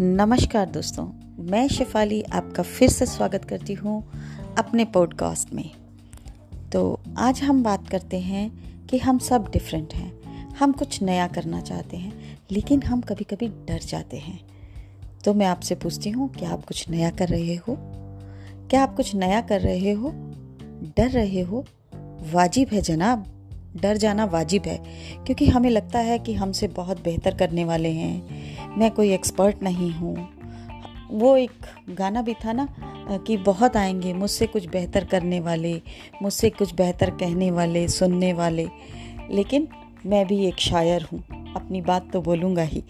नमस्कार दोस्तों, मैं शिफाली आपका फिर से स्वागत करती हूँ अपने पॉडकास्ट में। तो आज हम बात करते हैं कि हम सब डिफरेंट हैं। हम कुछ नया करना चाहते हैं, लेकिन हम कभी कभी डर जाते हैं। तो मैं आपसे पूछती हूँ, क्या आप कुछ नया कर रहे हो? क्या आप कुछ नया कर रहे हो? डर रहे हो? वाजिब है जनाब। डर जाना वाजिब है, क्योंकि हमें लगता है कि हमसे बहुत बेहतर करने वाले हैं। मैं कोई एक्सपर्ट नहीं हूँ। वो एक गाना भी था ना, कि बहुत आएँगे मुझसे कुछ बेहतर करने वाले, मुझसे कुछ बेहतर कहने वाले, सुनने वाले। लेकिन मैं भी एक शायर हूँ। अपनी बात तो बोलूँगा ही।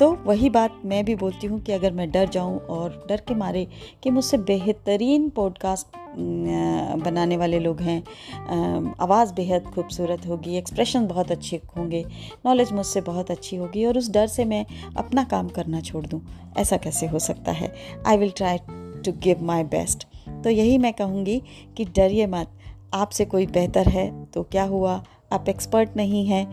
तो वही बात मैं भी बोलती हूँ कि अगर मैं डर जाऊँ और डर के मारे कि मुझसे बेहतरीन पॉडकास्ट बनाने वाले लोग हैं आवाज़ बेहद खूबसूरत होगी एक्सप्रेशन बहुत अच्छे होंगे नॉलेज मुझसे बहुत अच्छी होगी और उस डर से मैं अपना काम करना छोड़ दूँ। ऐसा कैसे हो सकता है? I will try to give my best तो यही मैं कहूँगी कि डरिए मत। आपसे कोई बेहतर है तो क्या हुआ? आप एक्सपर्ट नहीं हैं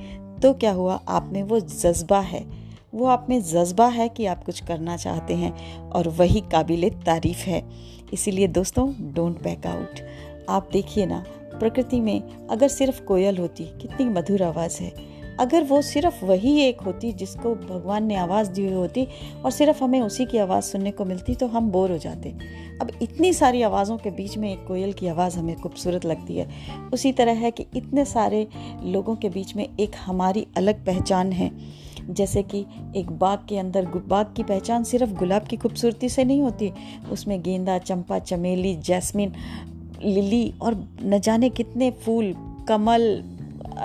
तो क्या हुआ? आप में वो जज्बा है। वो आप में जज्बा है कि आप कुछ करना चाहते हैं और वही काबिल तारीफ़ है। इसीलिए दोस्तों डोंट बैक आउट आप देखिए ना, प्रकृति में अगर सिर्फ़ कोयल होती, कितनी मधुर आवाज़ है। अगर वो सिर्फ़ वही एक होती जिसको भगवान ने आवाज़ दी हुई होती और सिर्फ़ हमें उसी की आवाज़ सुनने को मिलती तो हम बोर हो जाते। अब इतनी सारी आवाज़ों के बीच में एक कोयल की आवाज़ हमें खूबसूरत लगती है। उसी तरह है कि इतने सारे लोगों के बीच में एक हमारी अलग पहचान है। जैसे कि एक बाग के अंदर बाग की पहचान सिर्फ़ गुलाब की खूबसूरती से नहीं होती। उसमें गेंदा, चंपा, चमेली, जैस्मिन, लिली और न जाने कितने फूल, कमल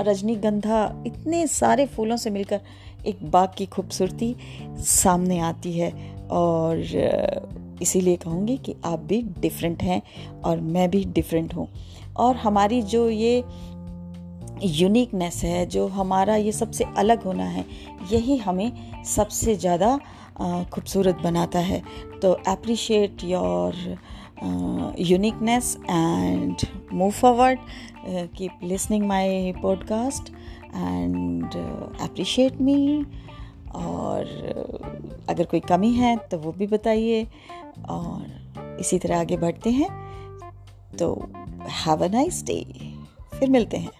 रजनीगंधा इतने सारे फूलों से मिलकर एक बाग की खूबसूरती सामने आती है और इसीलिए कहूँगी कि आप भी डिफरेंट हैं और मैं भी डिफरेंट हूँ। और हमारी जो ये यूनिकनेस है, जो हमारा ये सबसे अलग होना है, यही हमें सबसे ज़्यादा खूबसूरत बनाता है। तो appreciate your uniqueness and move forward keep listening my podcast and appreciate me और अगर कोई कमी है तो वो भी बताइए और इसी तरह आगे बढ़ते हैं। तो हैव अ नाइस डे फिर मिलते हैं.